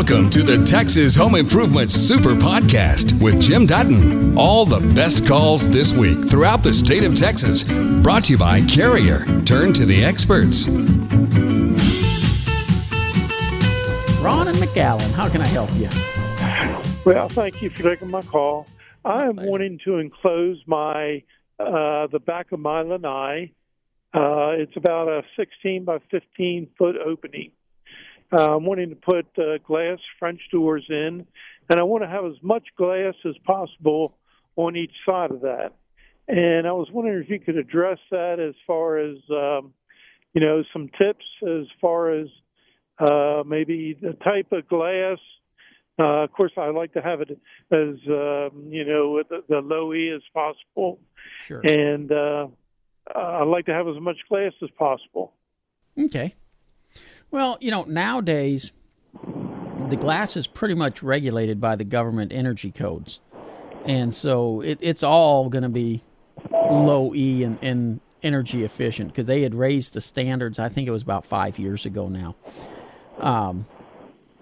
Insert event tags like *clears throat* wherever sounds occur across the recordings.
Welcome to the Texas Home Improvement Super Podcast with Jim Dutton. All the best calls this week throughout the state of Texas. Brought to you by Carrier. Turn to the experts. Ron and McAllen, how can I help you? Well, thank you for taking my call. I am wanting to enclose my uh, the back of my lanai. Uh, it's about a 16 by 15 foot opening. Uh, I'm wanting to put uh, glass French doors in, and I want to have as much glass as possible on each side of that. And I was wondering if you could address that as far as, um, you know, some tips as far as uh, maybe the type of glass. Uh, of course, I like to have it as, um, you know, the, the low E as possible. Sure. And uh, I like to have as much glass as possible. Okay. Well, you know, nowadays the glass is pretty much regulated by the government energy codes. And so it, it's all going to be low E and, and energy efficient because they had raised the standards, I think it was about five years ago now. Um,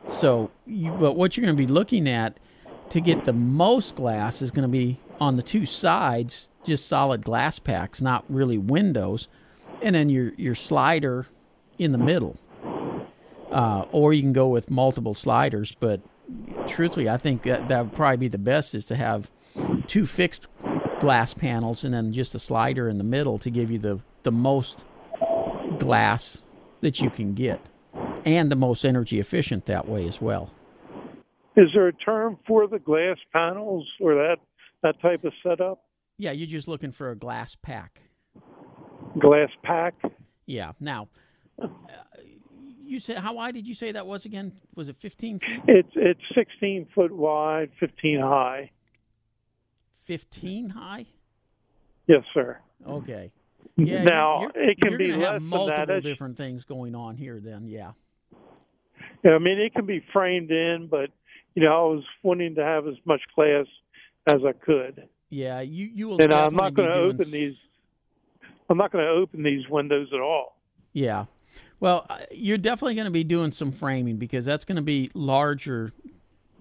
so, you, but what you're going to be looking at to get the most glass is going to be on the two sides, just solid glass packs, not really windows, and then your your slider in the middle. Uh, or you can go with multiple sliders, but truthfully, I think that that would probably be the best is to have two fixed glass panels and then just a slider in the middle to give you the the most glass that you can get and the most energy efficient that way as well. Is there a term for the glass panels or that that type of setup? Yeah, you're just looking for a glass pack. Glass pack. Yeah. Now, you said how wide did you say that was again? Was it 15 feet? It's it's 16 foot wide, 15 high. 15 high? Yes, sir. Okay. *laughs* Yeah, now you're, it can you're be less have multiple than that. different things going on here. Then, yeah. Yeah, I mean it can be framed in, but you know I was wanting to have as much glass as I could. Yeah, you you will. And I'm not going to open these. I'm not going to open these windows at all. Yeah. Well, uh, you're definitely going to be doing some framing because that's going to be larger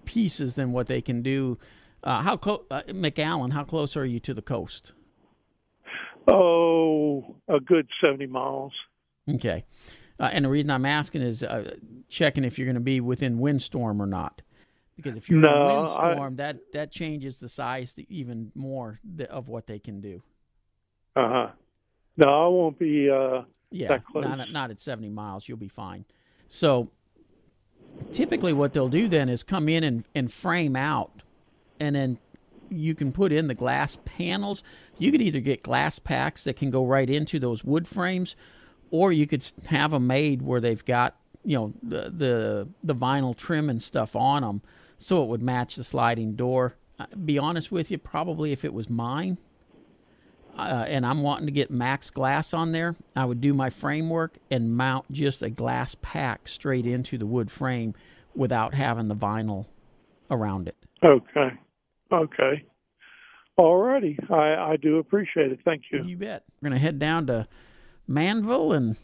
pieces than what they can do. Uh, how close, uh, McAllen? How close are you to the coast? Oh, a good 70 miles. Okay. Uh, and the reason I'm asking is uh, checking if you're going to be within windstorm or not. Because if you're no, in a windstorm, I, that, that changes the size to even more of what they can do. Uh huh. No, I won't be uh, yeah, that close. Not, at, not at 70 miles. You'll be fine. So typically what they'll do then is come in and, and frame out and then you can put in the glass panels. You could either get glass packs that can go right into those wood frames, or you could have them made where they've got you know the the, the vinyl trim and stuff on them, so it would match the sliding door. Uh, be honest with you, probably if it was mine, uh, and I'm wanting to get max glass on there, I would do my framework and mount just a glass pack straight into the wood frame without having the vinyl around it. Okay. Okay. All righty. I, I do appreciate it. Thank you. You bet. We're going to head down to Manville. And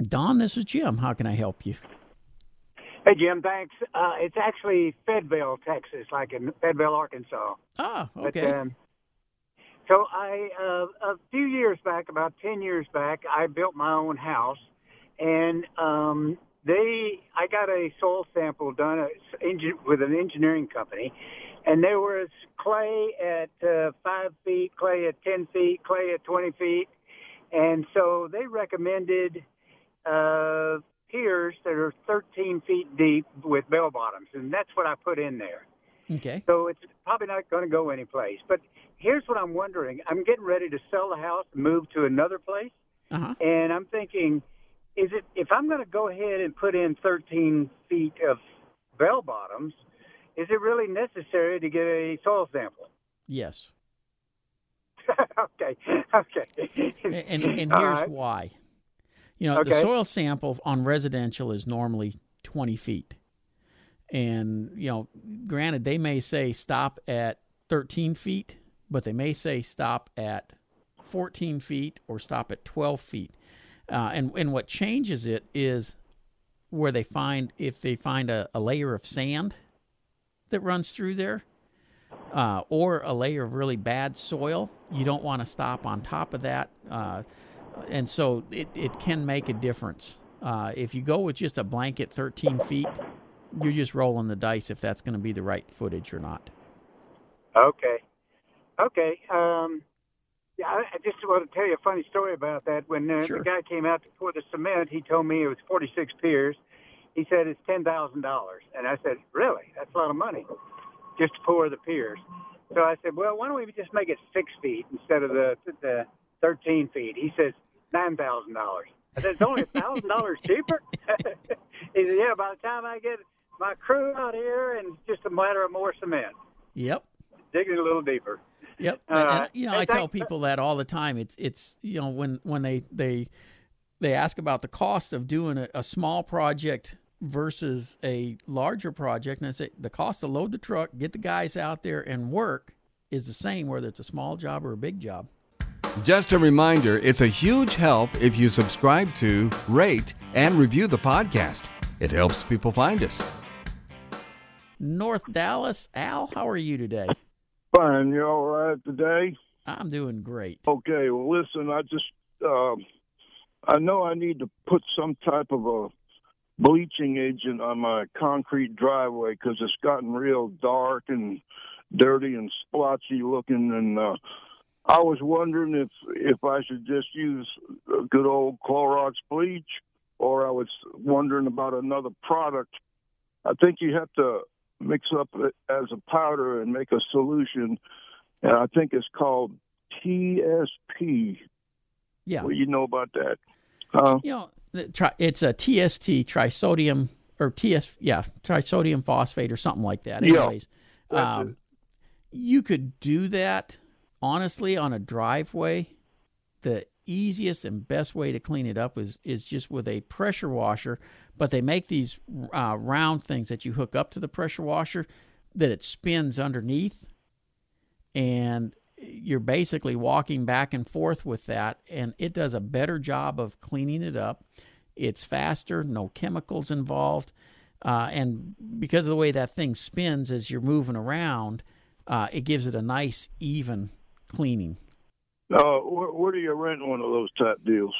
Don, this is Jim. How can I help you? Hey, Jim, thanks. Uh, it's actually Fayetteville, Texas, like in Fayetteville, Arkansas. Ah, okay. But, um, so I, uh, a few years back, about 10 years back, I built my own house. And um, they, I got a soil sample done uh, with an engineering company and there was clay at uh, five feet, clay at ten feet, clay at twenty feet, and so they recommended uh, piers that are thirteen feet deep with bell bottoms, and that's what I put in there. Okay. So it's probably not going to go anyplace. But here's what I'm wondering: I'm getting ready to sell the house and move to another place, uh-huh. and I'm thinking, is it if I'm going to go ahead and put in 13 feet of bell bottoms? is it really necessary to get a soil sample? Yes. *laughs* okay. Okay. And, and, here's right. why. You know, okay. the soil sample on residential is normally 20 feet. And, you know, granted, they may say stop at 13 feet, but they may say stop at 14 feet or stop at 12 feet. Uh, and, and what changes it is where they find if they find a, a layer of sand that runs through there, uh, or a layer of really bad soil, you don't want to stop on top of that. Uh, and so it, it can make a difference. Uh, if you go with just a blanket 13 feet, you're just rolling the dice if that's going to be the right footage or not. Okay. Okay. Um, yeah, I, I just want to tell you a funny story about that. When uh, Sure. the guy came out to pour the cement, he told me it was 46 piers. He said it's ten thousand dollars, and I said, "Really? That's a lot of money just to pour the piers." So I said, "Well, why don't we just make it six feet instead of the the 13 feet?" He says, nine thousand dollars. I said, "It's only a thousand dollars cheaper." *laughs* he said, "Yeah, by the time I get my crew out here, and it's just a matter of more cement, Yep. digging a little deeper." Yep. Uh, and, you know, and I tell people that all the time. It's it's you know when when they they they ask about the cost of doing a, a small project versus a larger project, and I say the cost to load the truck, get the guys out there, and work is the same whether it's a small job or a big job. Just a reminder it's a huge help if you subscribe to, rate, and review the podcast. It helps people find us. North Dallas, Al, how are you today? Fine, you all right today? I'm doing great. Okay, well, listen, I just, um, I know I need to put some type of a bleaching agent on my concrete driveway because it's gotten real dark and dirty and splotchy looking, and uh, I was wondering if if I should just use a good old Clorox bleach, or I was wondering about another product. I think you have to mix up as a powder and make a solution, and I think it's called TSP. Yeah. Do you know about that? Uh, You know, it's a TST, trisodium, or TS, yeah, trisodium phosphate or something like that. Yeah. Anyways, That's um, you could do that honestly on a driveway. The easiest and best way to clean it up is is just with a pressure washer. But they make these uh, round things that you hook up to the pressure washer that it spins underneath, and you're basically walking back and forth with that, and it does a better job of cleaning it up. It's faster, no chemicals involved, uh, and because of the way that thing spins as you're moving around, uh, it gives it a nice even cleaning. uh, where, where do you rent one of those type deals?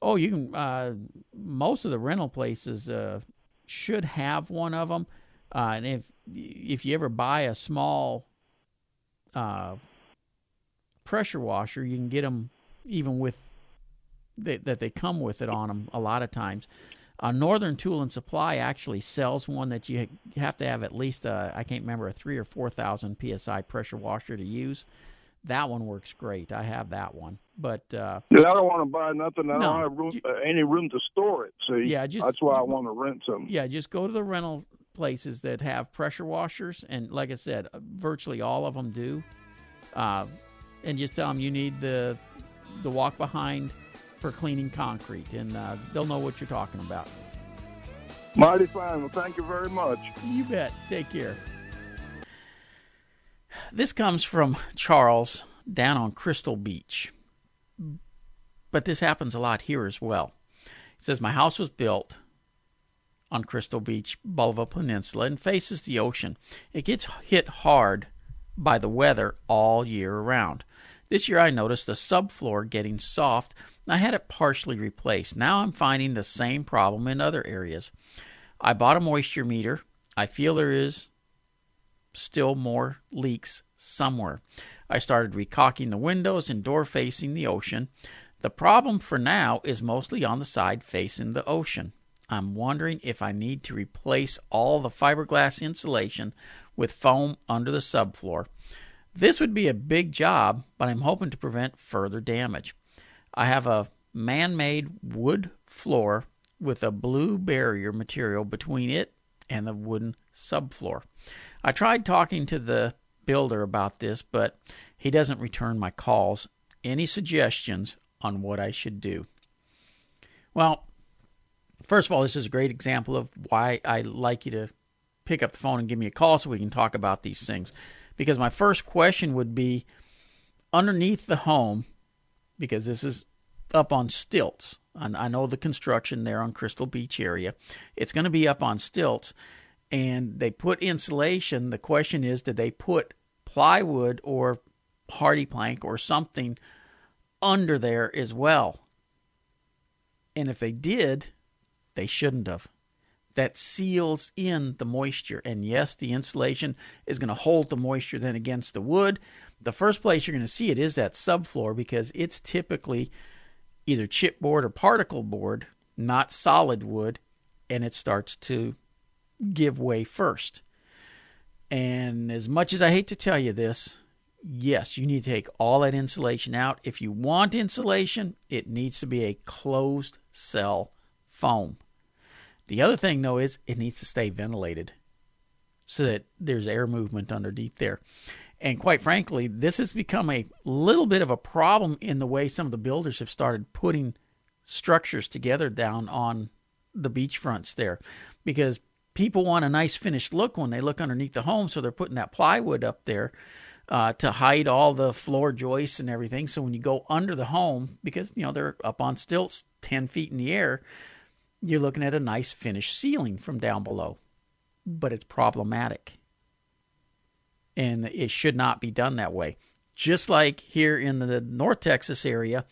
Oh, you can. Uh, most of the rental places uh, should have one of them, uh, and if if you ever buy a small uh, pressure washer, you can get them even with that that they come with it on them. A lot of times, uh, Northern Tool and Supply actually sells one that you have to have at least a, I can't remember a three or four thousand psi pressure washer to use. That one works great. I have that one, but. Uh, I don't want to buy nothing. I No, don't have room, you- uh, any room to store it. See, Yeah, just- that's why I want to rent some. Yeah, just go to the rental places that have pressure washers, and like I said, virtually all of them do. Uh, and just tell them you need the the walk behind for cleaning concrete, and uh, they'll know what you're talking about. Mighty fine. Well, thank you very much. You bet. Take care. This comes from Charles down on Crystal Beach. But this happens a lot here as well. He says, My house was built on Crystal Beach, Bolivar Peninsula, and faces the ocean. It gets hit hard by the weather all year around. This year I noticed the subfloor getting soft. I had it partially replaced. Now I'm finding the same problem in other areas. I bought a moisture meter. I feel there is still more leaks somewhere. I started recaulking the windows and door facing the ocean. The problem for now is mostly on the side facing the ocean. I'm wondering if I need to replace all the fiberglass insulation with foam under the subfloor. This would be a big job, but I'm hoping to prevent further damage. I have a man made wood floor with a blue barrier material between it and the wooden subfloor. I tried talking to the builder about this, but he doesn't return my calls. Any suggestions on what I should do? Well, first of all, this is a great example of why I like you to pick up the phone and give me a call so we can talk about these things. Because my first question would be underneath the home, because this is up on stilts. I know the construction there on Crystal Beach area. It's going to be up on stilts, and they put insulation. The question is, did they put plywood or HardiePlank or something under there as well? And if they did, they shouldn't have. That seals in the moisture. And yes, the insulation is going to hold the moisture then against the wood. The first place you're going to see it is that subfloor because it's typically either chipboard or particle board, not solid wood, and it starts to give way first. And as much as I hate to tell you this, yes, you need to take all that insulation out. If you want insulation, it needs to be a closed cell foam. The other thing, though, is it needs to stay ventilated so that there's air movement underneath there. And quite frankly, this has become a little bit of a problem in the way some of the builders have started putting structures together down on the beachfronts there because people want a nice finished look when they look underneath the home, so they're putting that plywood up there uh, to hide all the floor joists and everything. So when you go under the home, because you know they're up on stilts, ten feet in the air, you're looking at a nice finished ceiling from down below. But it's problematic, and it should not be done that way. Just like here in the North Texas area,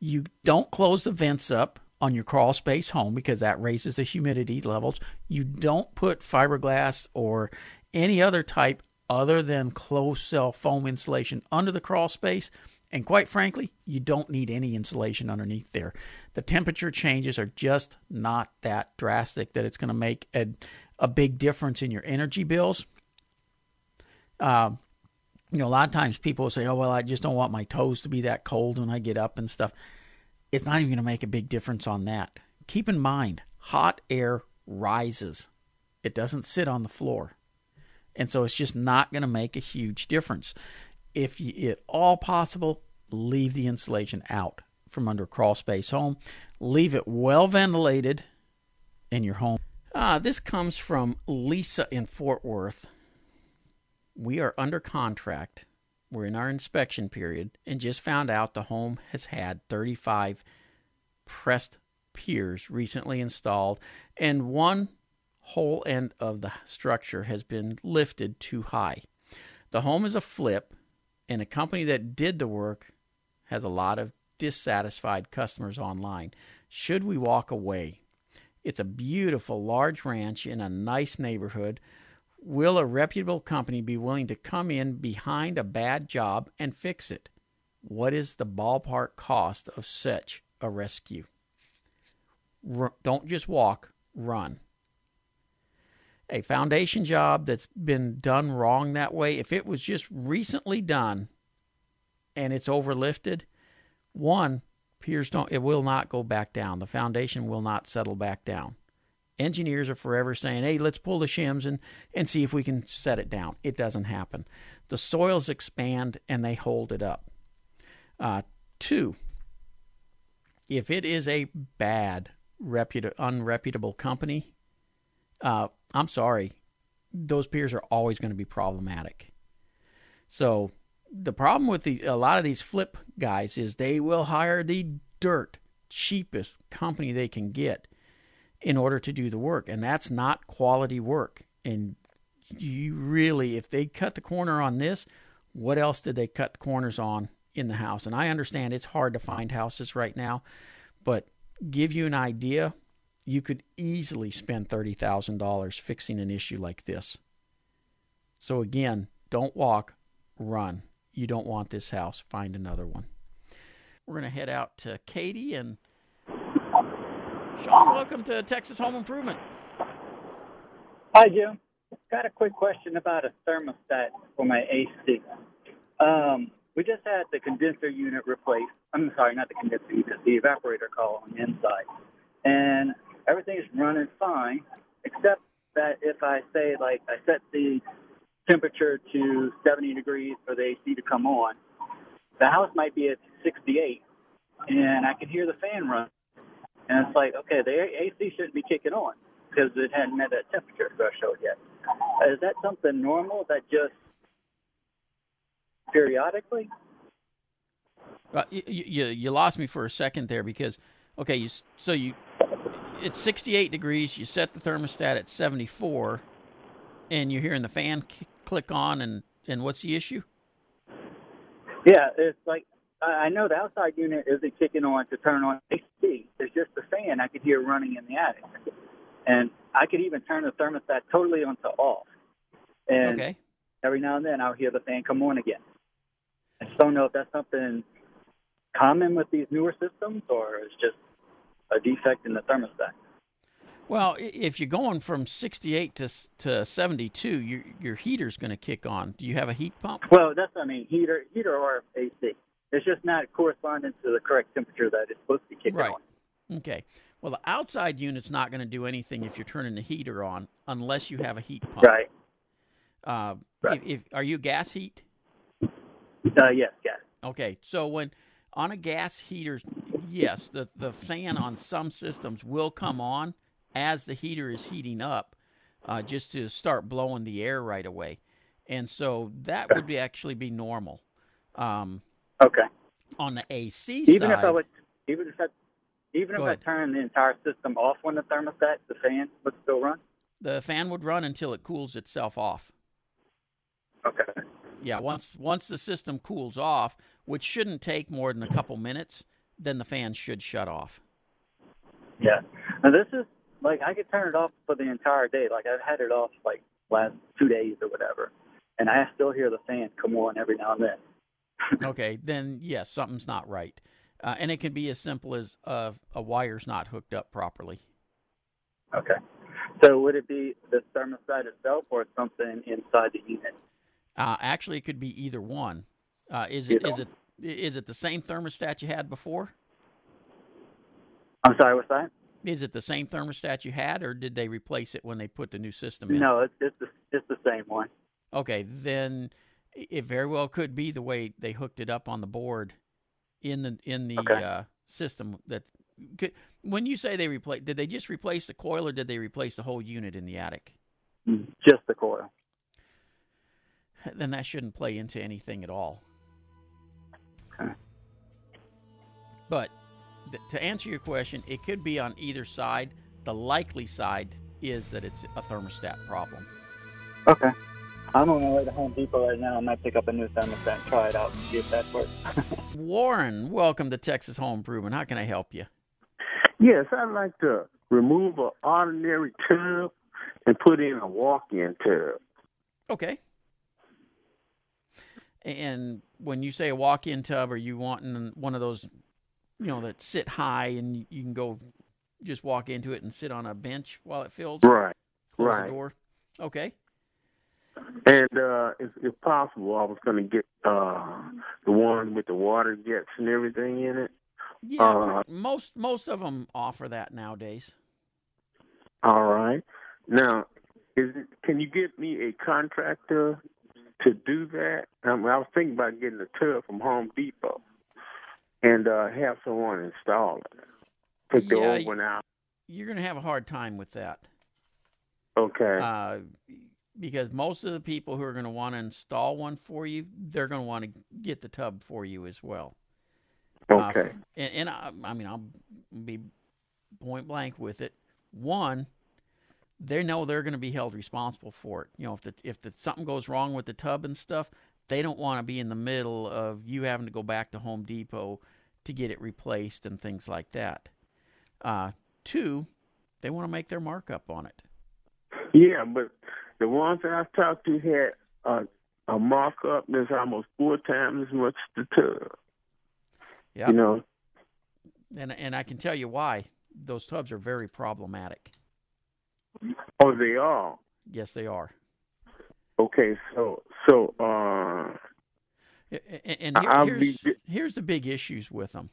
you don't close the vents up on your crawl space home because that raises the humidity levels. You don't put fiberglass or any other type other than closed cell foam insulation under the crawl space. And quite frankly, you don't need any insulation underneath there. The temperature changes are just not that drastic that it's going to make a, a big difference in your energy bills. Uh, you know, a lot of times people say, oh, well, I just don't want my toes to be that cold when I get up and stuff it's not even going to make a big difference on that. Keep in mind, hot air rises, it doesn't sit on the floor. And so it's just not going to make a huge difference. If you, at all possible, leave the insulation out from under crawl space home. Leave it well ventilated in your home. Ah, this comes from Lisa in Fort Worth. We are under contract we're in our inspection period and just found out the home has had 35 pressed piers recently installed, and one whole end of the structure has been lifted too high. The home is a flip, and a company that did the work has a lot of dissatisfied customers online. Should we walk away? It's a beautiful large ranch in a nice neighborhood Will a reputable company be willing to come in behind a bad job and fix it? What is the ballpark cost of such a rescue? R- don't just walk, run. A foundation job that's been done wrong that way, if it was just recently done and it's overlifted, one, piers don't it will not go back down. The foundation will not settle back down engineers are forever saying, hey, let's pull the shims and, and see if we can set it down. It doesn't happen. The soils expand and they hold it up. Uh, two, if it is a bad, reput- unreputable company, uh, I'm sorry, those piers are always going to be problematic. So the problem with the, a lot of these flip guys is they will hire the dirt cheapest company they can get in order to do the work. And that's not quality work. And you really, if they cut the corner on this, what else did they cut the corners on in the house? And I understand it's hard to find houses right now, but give you an idea, you could easily spend $30,000 fixing an issue like this. So again, don't walk, run. You don't want this house. Find another one. We're going to head out to Katy and Sean, welcome to Texas Home Improvement. Hi, Jim. Got a quick question about a thermostat for my AC. Um, we just had the condenser unit replaced. I'm sorry, not the condenser unit, the evaporator coil on the inside. And everything is running fine, except that if I say, like, I set the temperature to 70 degrees for the AC to come on, the house might be at 68, and I can hear the fan run and it's like, okay, the AC shouldn't be kicking on because it hadn't met that temperature threshold yet. Is that something normal that just periodically? Uh, you, you, you lost me for a second there because Okay, you so you it's 68 degrees. You set the thermostat at 74, and you're hearing the fan k- click on. And and what's the issue? Yeah, it's like I I know the outside unit isn't kicking on to turn on AC. It's just the fan I could hear running in the attic, and I could even turn the thermostat totally onto off. And Okay. every now and then I'll hear the fan come on again. I just don't know if that's something common with these newer systems or it's just a defect in the thermostat. Well, if you're going from 68 to to 72, your your heater's going to kick on. Do you have a heat pump? Well, that's I mean, heater, heater or AC. It's just not corresponding to the correct temperature that it's supposed to be kicking Right. on. Okay. Well, the outside unit's not going to do anything if you're turning the heater on unless you have a heat pump. Right. Uh, Right. If, if are you gas heat? Uh, yes, gas. Okay, so when on a gas heater, yes, the, the fan on some systems will come on as the heater is heating up, uh, just to start blowing the air right away, and so that would be actually be normal. Um, Okay. on the AC Even side, if I would, even if I, even if Go I turn the entire system off when the thermostat, the fan would still run. the fan would run until it cools itself off. Okay. Yeah, once once the system cools off, which shouldn't take more than a couple minutes, then the fan should shut off. Yeah. Now this is like I could turn it off for the entire day. Like I've had it off like last two days or whatever, and I still hear the fan come on every now and then. Okay, then yes, something's not right. Uh, and it can be as simple as uh, a wire's not hooked up properly. Okay. So would it be the thermostat itself or something inside the unit? Uh, actually, it could be either one. Uh, is it is it the same thermostat you had before? I'm sorry, what's that? Is it the same thermostat you had, or did they replace it when they put the new system in? No, it's it's the, it's the same one. Okay, then it very well could be the way they hooked it up on the board in the in the Okay. uh, system. That could, when you say they replace, did they just replace the coil, or did they replace the whole unit in the attic? Just the coil. Then that shouldn't play into anything at all. Okay. But th- to answer your question, it could be on either side. The likely side is that it's a thermostat problem. Okay. I'm on my way to Home Depot right now. I might pick up a new thermostat and try it out and see if that works. *laughs* Warren, welcome to Texas Home Improvement. How can I help you? Yes, I'd like to remove an ordinary tub and put in a walk-in tub. Okay. And when you say a walk-in tub, are you wanting one of those, you know, that sit high and you- you can go just walk into it and sit on a bench while it fills? Right, Close right. the door. Okay. And uh, if, if possible, I was going to get uh, the one with the water jets and everything in it. Yeah, Uh, most most of them offer that nowadays. All right. Now, is it, can you get me a contractor to do that? Um, I was thinking about getting a tub from Home Depot and uh, have someone install it. Take the Yeah, old one out. You're going to have a hard time with that. Okay. Uh, because most of the people who are going to want to install one for you, they're going to want to get the tub for you as well. Uh, okay. and, and I, I mean, I'll be point blank with it. One, they know they're going to be held responsible for it. You know, if the if the, something goes wrong with the tub and stuff, they don't want to be in the middle of you having to go back to Home Depot to get it replaced and things like that. Uh, two, they want to make their markup on it. Yeah, but the ones that I've talked to had uh, a markup that's almost four times as much as the tub. Yeah, You know, and and I can tell you why. Those tubs are very problematic. oh, they are. Yes, they are. Okay, so so uh, A- a- And here, here's, be- here's the big issues with them.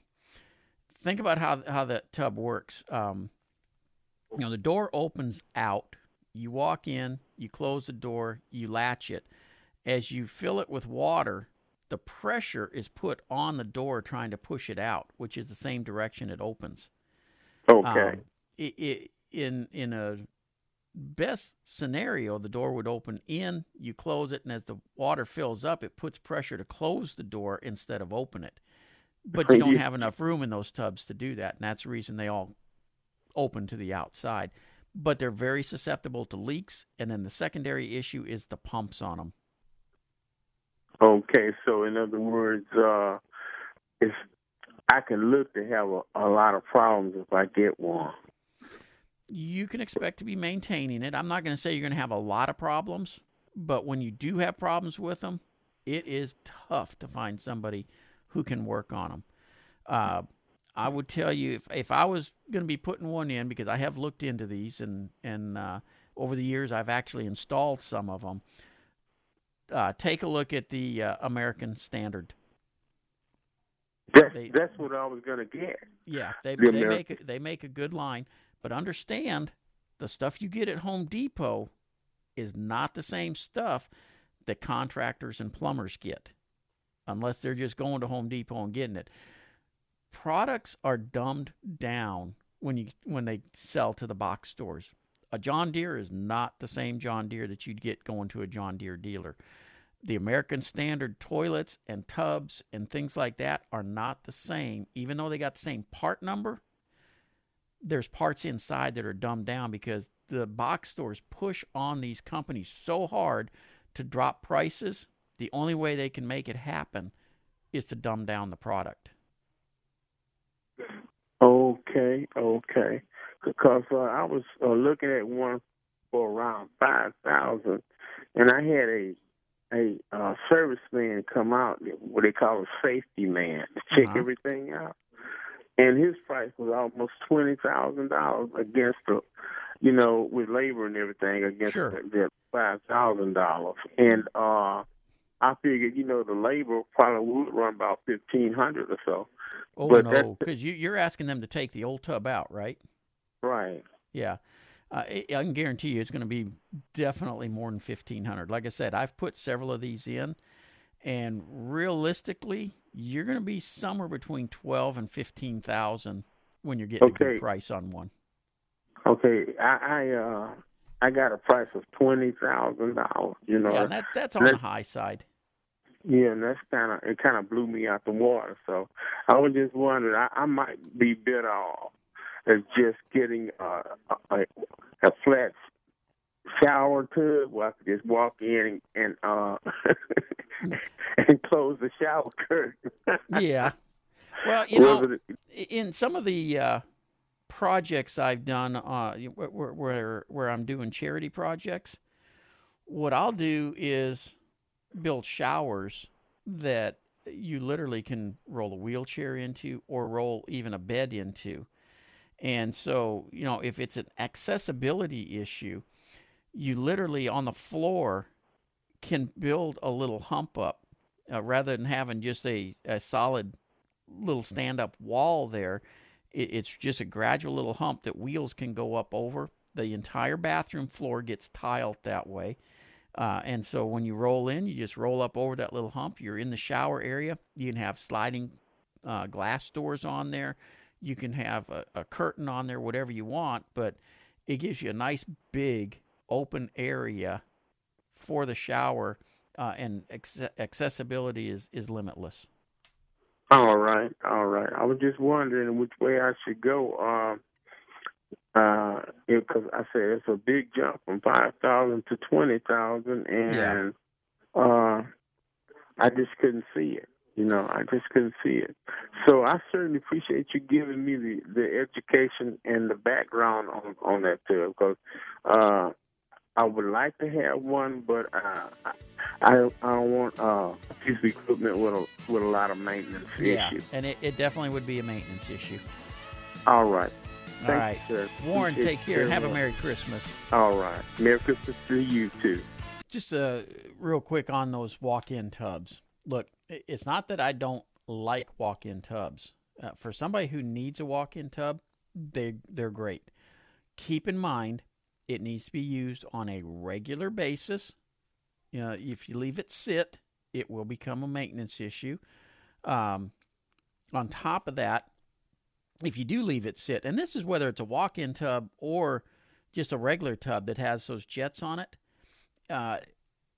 Think about how how that tub works. Um, you know, the door opens out. You walk in, you close the door, you latch it. As you fill it with water, the pressure is put on the door trying to push it out, which is the same direction it opens. okay, Um, i i in in a best scenario, the door would open in, you close it, and as the water fills up, it puts pressure to close the door instead of open it. but you don't have enough room in those tubs to do that, and that's the reason they all open to the outside. But they're very susceptible to leaks, and then the secondary issue is the pumps on them. Okay, so in other words, uh, if I can look to have a, a lot of problems if I get one. You can expect to be maintaining it. I'm not going to say you're going to have a lot of problems, but when you do have problems with them, it is tough to find somebody who can work on them. Uh, I would tell you if if I was going to be putting one in because I have looked into these and and uh, over the years I've actually installed some of them. Uh, take a look at the uh, American Standard. That's, they, that's what I was going to get. Yeah, they the they make a, they make a good line, but understand the stuff you get at Home Depot is not the same stuff that contractors and plumbers get unless they're just going to Home Depot and getting it. Products are dumbed down when you when they sell to the box stores. A John Deere is not the same John Deere that you'd get going to a John Deere dealer. The American Standard toilets and tubs and things like that are not the same, even though they got the same part number. There's parts inside that are dumbed down because the box stores push on these companies so hard to drop prices the only way they can make it happen is to dumb down the product. Okay, okay. Because uh, I was uh, looking at one for around five thousand, and I had a a uh, serviceman come out, what they call a safety man, to check uh-huh. everything out, and his price was almost twenty thousand dollars against the, you know, with labor and everything against sure. the, the five thousand dollars, and uh I figured, you know, the labor probably would run about fifteen hundred or so. Oh but no, because you, you're asking them to take the old tub out, right? Right. Yeah, uh, I can guarantee you it's going to be definitely more than fifteen hundred. Like I said, I've put several of these in, and realistically, you're going to be somewhere between twelve and fifteen thousand when you're getting okay. a good price on one. Okay, I, I uh I got a price of twenty thousand dollars. You know, yeah, that, that's on the high side. Yeah, and that's kind of it. Kind of blew me out the water. So I was just wondering, I, I might be better off as just getting uh, a, a flat shower tub where I could just walk in and, and uh *laughs* and close the shower curtain. yeah. Well, you *laughs* know, in some of the uh, projects I've done, uh, where, where where I'm doing charity projects, what I'll do is build showers that you literally can roll a wheelchair into or roll even a bed into. And so, you know, if it's an accessibility issue, you literally on the floor can build a little hump up uh, rather than having just a, a solid little stand up wall there. It, it's just a gradual little hump that wheels can go up over. The entire bathroom floor gets tiled that way. Uh, and so when you roll in, you just roll up over that little hump. You're in the shower area. You can have sliding uh, glass doors on there. You can have a, a, curtain on there, whatever you want, but it gives you a nice big open area for the shower, uh, and accessibility is, is limitless. All right, all right. I was just wondering which way I should go. Um, uh, because I said it's a big jump from five thousand to twenty thousand, and yeah. uh, I just couldn't see it. You know, I just couldn't see it. So I certainly appreciate you giving me the, the education and the background on on that too, because uh, I would like to have one, but uh, I I don't want uh, a piece of equipment with a with a lot of maintenance yeah, issues. and it, it definitely would be a maintenance issue. All right. All right, sir. Warren, Appreciate take care and have a Merry Christmas. All right. Merry Christmas to you, too. Just uh, real quick on those walk in tubs. Look, it's not that I don't like walk in tubs. Uh, for somebody who needs a walk in tub, they, they're great. Keep in mind, it needs to be used on a regular basis. You know, if you leave it sit, it will become a maintenance issue. Um, on top of that, if you do leave it sit, and this is whether it's a walk in tub or just a regular tub that has those jets on it, uh,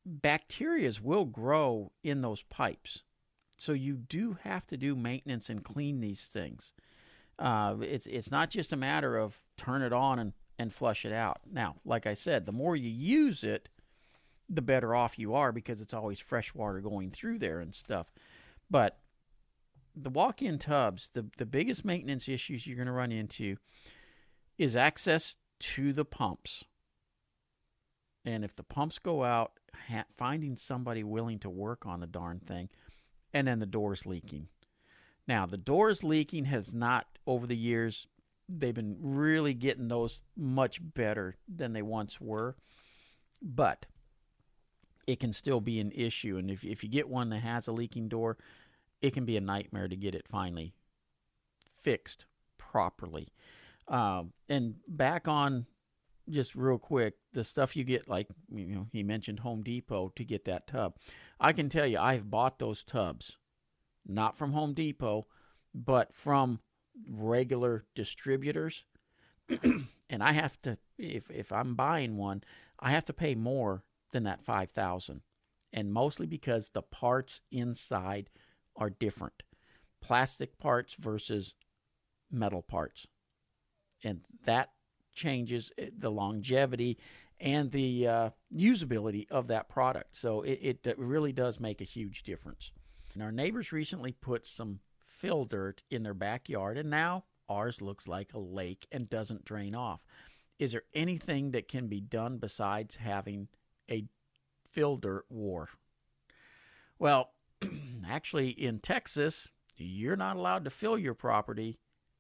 bacteria will grow in those pipes. So you do have to do maintenance and clean these things. Uh, it's it's not just a matter of turn it on and, and flush it out. Now, like I said, the more you use it, the better off you are because it's always fresh water going through there and stuff. But the walk-in tubs, the the biggest maintenance issues you're going to run into is access to the pumps. And if the pumps go out, ha- finding somebody willing to work on the darn thing, and then the door's leaking. Now, the doors leaking has not, over the years, they've been really getting those much better than they once were. But it can still be an issue. And if, if you get one that has a leaking door, it can be a nightmare to get it finally fixed properly. Um, and back on just real quick, the stuff you get, like you know, he mentioned Home Depot to get that tub. I can tell you, I've bought those tubs, not from Home Depot, but from regular distributors. *clears throat* and I have to, if if I'm buying one, I have to pay more than that five thousand, and mostly because the parts inside are different, plastic parts versus metal parts, and that changes eh, the longevity and the uh, usability of that product. So it, it really does make a huge difference. And our neighbors recently put some fill dirt in their backyard, and now ours looks like a lake and doesn't drain off. Is there anything that can be done besides having a fill dirt war? Well, *clears throat* actually, in Texas, you're not allowed to fill your property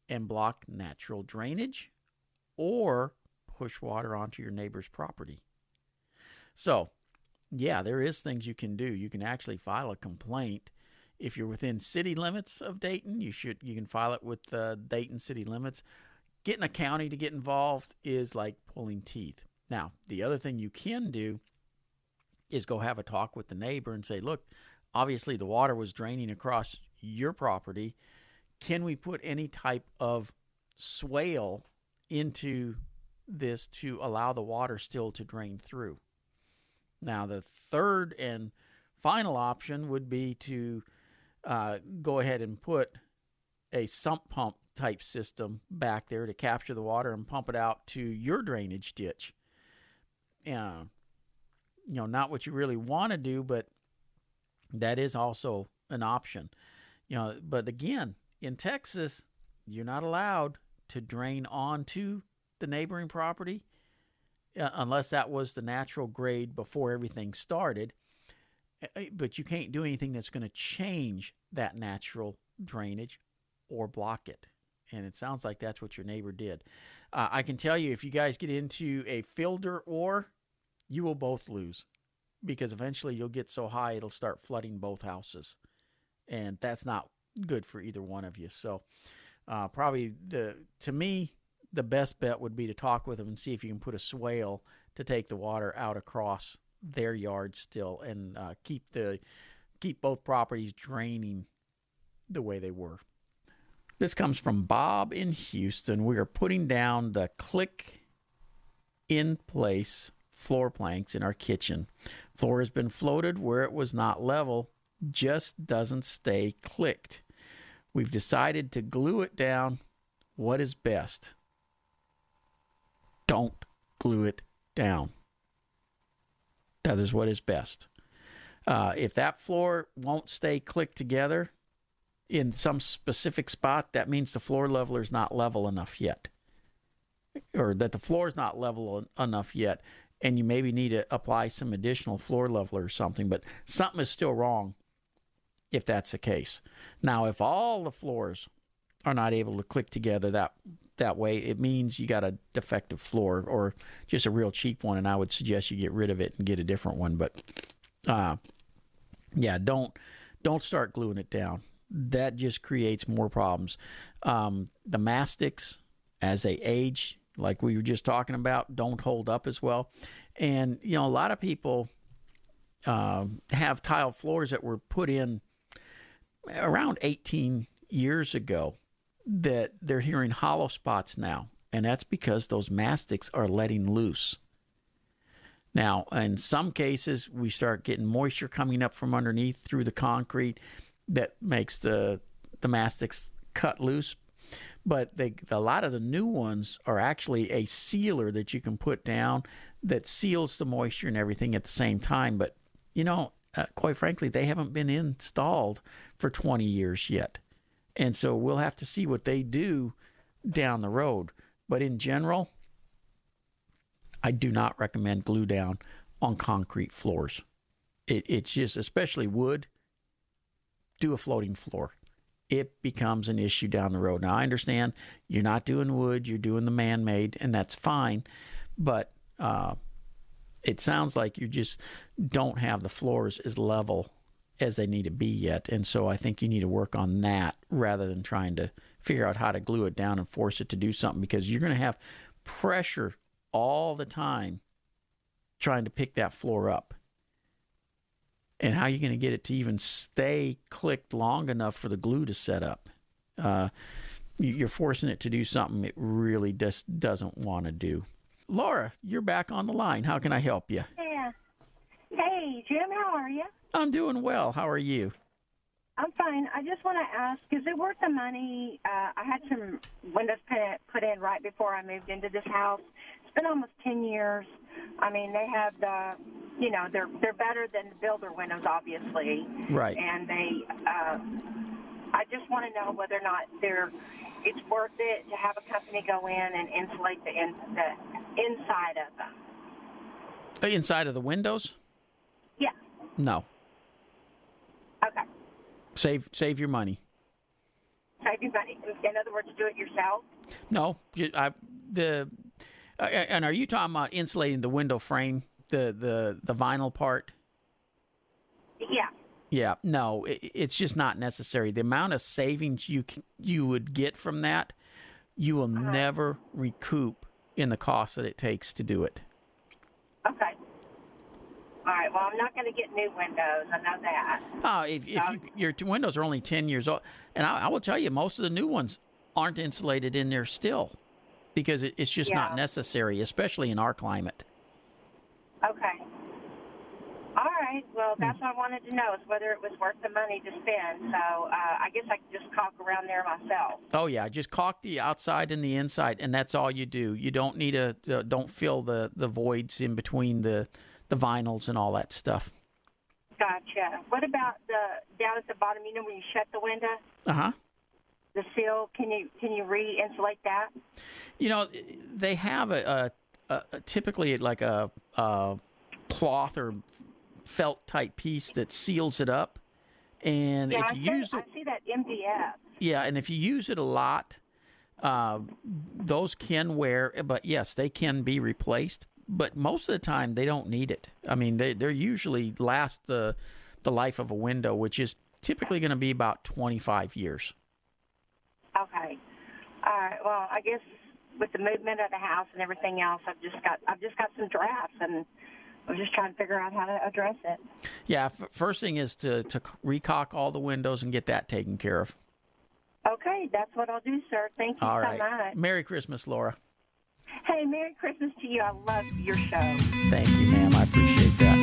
and block natural drainage or push water onto your neighbor's property. So, yeah, there is things you can do. You can actually file a complaint if you're within city limits of Dayton. You should you can file it with uh, Dayton city limits. Getting a county to get involved is like pulling teeth. Now, the other thing you can do is go have a talk with the neighbor and say, "Look, obviously the water was draining across your property. Can we put any type of swale into this to allow the water still to drain through. Now, the third and final option would be to uh, go ahead and put a sump pump type system back there to capture the water and pump it out to your drainage ditch. Uh, you know, not what you really want to do, but that is also an option. You know, but again, in Texas, you're not allowed to drain onto the neighboring property, uh, unless that was the natural grade before everything started. Uh, uh, but you can't do anything that's going to change that natural drainage or block it. And it sounds like that's what your neighbor did. Uh, I can tell you if you guys get into a filter or, you will both lose because eventually you'll get so high it'll start flooding both houses. And that's not good for either one of you. So, uh, probably the to me the best bet would be to talk with them and see if you can put a swale to take the water out across their yard still and uh, keep the keep both properties draining the way they were. This comes from Bob in Houston. We are putting down the click in place floor planks in our kitchen. Floor has been floated where it was not level, just doesn't stay clicked. We've decided to glue it down. What is best? Don't glue it down. That is what is best. Uh, if that floor won't stay clicked together in some specific spot, that means the floor leveler is not level enough yet, or that the floor is not level enough yet, and you maybe need to apply some additional floor leveler or something. But something is still wrong if that's the case. Now, if all the floors are not able to click together that that way, it means you got a defective floor or just a real cheap one, and I would suggest you get rid of it and get a different one. But uh, yeah, don't don't start gluing it down. That just creates more problems. Um, the mastics, as they age, like we were just talking about, don't hold up as well. And you know, a lot of people uh, have tile floors that were put in around 18 years ago that they're hearing hollow spots now, and that's because those mastics are letting loose. Now, in some cases, we start getting moisture coming up from underneath through the concrete, that makes the the mastics cut loose. But they, a lot of the new ones are actually a sealer that you can put down that seals the moisture and everything at the same time. But you know, uh, quite frankly, they haven't been installed for 20 years yet. And so we'll have to see what they do down the road. But in general, I do not recommend glue down on concrete floors. It, it's just, especially wood, do a floating floor. It becomes an issue down the road. Now, I understand you're not doing wood, you're doing the man made, and that's fine. But uh, it sounds like you just don't have the floors as level as they need to be yet. And so I think you need to work on that rather than trying to figure out how to glue it down and force it to do something because you're going to have pressure all the time trying to pick that floor up. And how are you going to get it to even stay clicked long enough for the glue to set up? Uh, you're forcing it to do something it really just doesn't want to do. Laura, you're back on the line. How can I help you? Yeah. Hey, Jim, how are you? I'm doing well. How are you? I'm fine. I just want to ask, is it worth the money? Uh, I had some windows put in, put in right before I moved into this house. It's been almost 10 years. I mean, they have the, you know, they're they're better than the builder windows, obviously. Right. And they, uh, I just want to know whether or not they're, it's worth it to have a company go in and insulate the in, the inside of them. Uh, Inside of the windows? Yeah. No. Okay. Save save your money. Save your money. In other words, do it yourself. No, I, the uh, and are you talking about insulating the window frame, the the the vinyl part? Yeah. Yeah, no, it, it's just not necessary. The amount of savings you you would get from that, you will never recoup in the cost that it takes to do it. Okay. All right. Well, I'm not going to get new windows. I know that. Uh, if, if you, your windows are only 10 years old, and I, I will tell you, most of the new ones aren't insulated in there still because it, it's just not necessary, especially in our climate. Okay. All right. Well, that's what I wanted to know is whether it was worth the money to spend. So uh, I guess I could just caulk around there myself. Oh yeah, just caulk the outside and the inside, and that's all you do. You don't need a uh, don't fill the the voids in between the the vinyls and all that stuff. Gotcha. What about the down at the bottom? You know when you shut the window, Uh huh. The seal. Can you can you re-insulate that? You know, they have a, a, a typically like a, a cloth or felt type piece that seals it up, and yeah, if I, you see, use it, I see that MDF. Yeah, and if you use it a lot, uh, those can wear. But yes, they can be replaced. But most of the time, they don't need it. I mean, they they usually last the the life of a window, which is typically going to be about twenty five years. Okay. All right. Well, I guess with the movement of the house and everything else, I've just got I've just got some drafts, and I'm just trying to figure out how to address it. Yeah, f- first thing is to to recaulk all the windows and get that taken care of. Okay, that's what I'll do, sir. Thank you All so right. much. Merry Christmas, Laura. Hey, Merry Christmas to you. I love your show. Thank you, ma'am. I appreciate that.